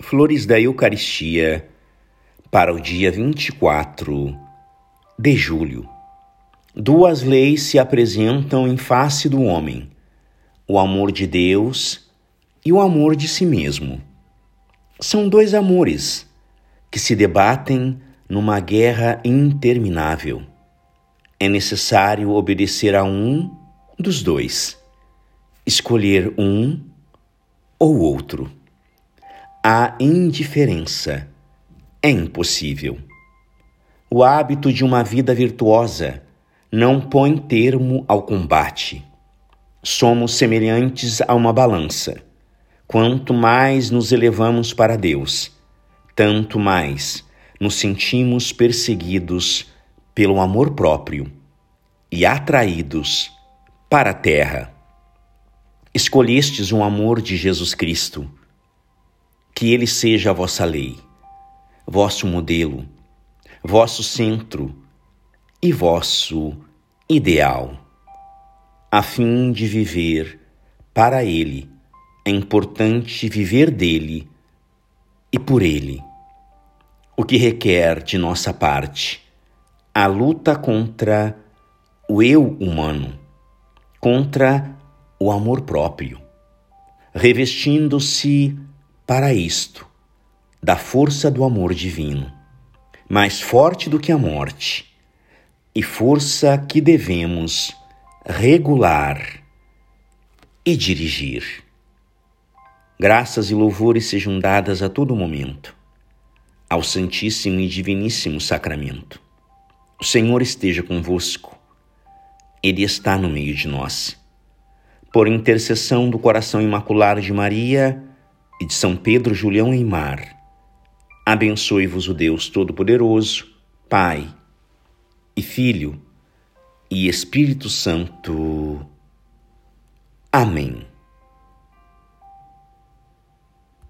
Flores da Eucaristia para o dia 24 de julho. Duas leis se apresentam em face do homem: o amor de Deus e o amor de si mesmo. São dois amores que se debatem numa guerra interminável. É necessário obedecer a um dos dois, escolher um ou outro a indiferença é impossível. O hábito de uma vida virtuosa não põe termo ao combate. Somos semelhantes a uma balança. Quanto mais nos elevamos para Deus, tanto mais nos sentimos perseguidos pelo amor próprio e atraídos para a terra. Escolhestes um amor de Jesus Cristo que ele seja a vossa lei, vosso modelo, vosso centro e vosso ideal. A fim de viver para ele, é importante viver dele e por ele. O que requer de nossa parte a luta contra o eu humano, contra o amor próprio, revestindo-se para isto, da força do amor divino, mais forte do que a morte, e força que devemos regular e dirigir. Graças e louvores sejam dadas a todo momento ao Santíssimo e Diviníssimo Sacramento. O Senhor esteja convosco, Ele está no meio de nós. Por intercessão do coração imaculado de Maria, e de São Pedro Julião Eimar. Abençoe-vos o Deus Todo-Poderoso, Pai e Filho e Espírito Santo. Amém.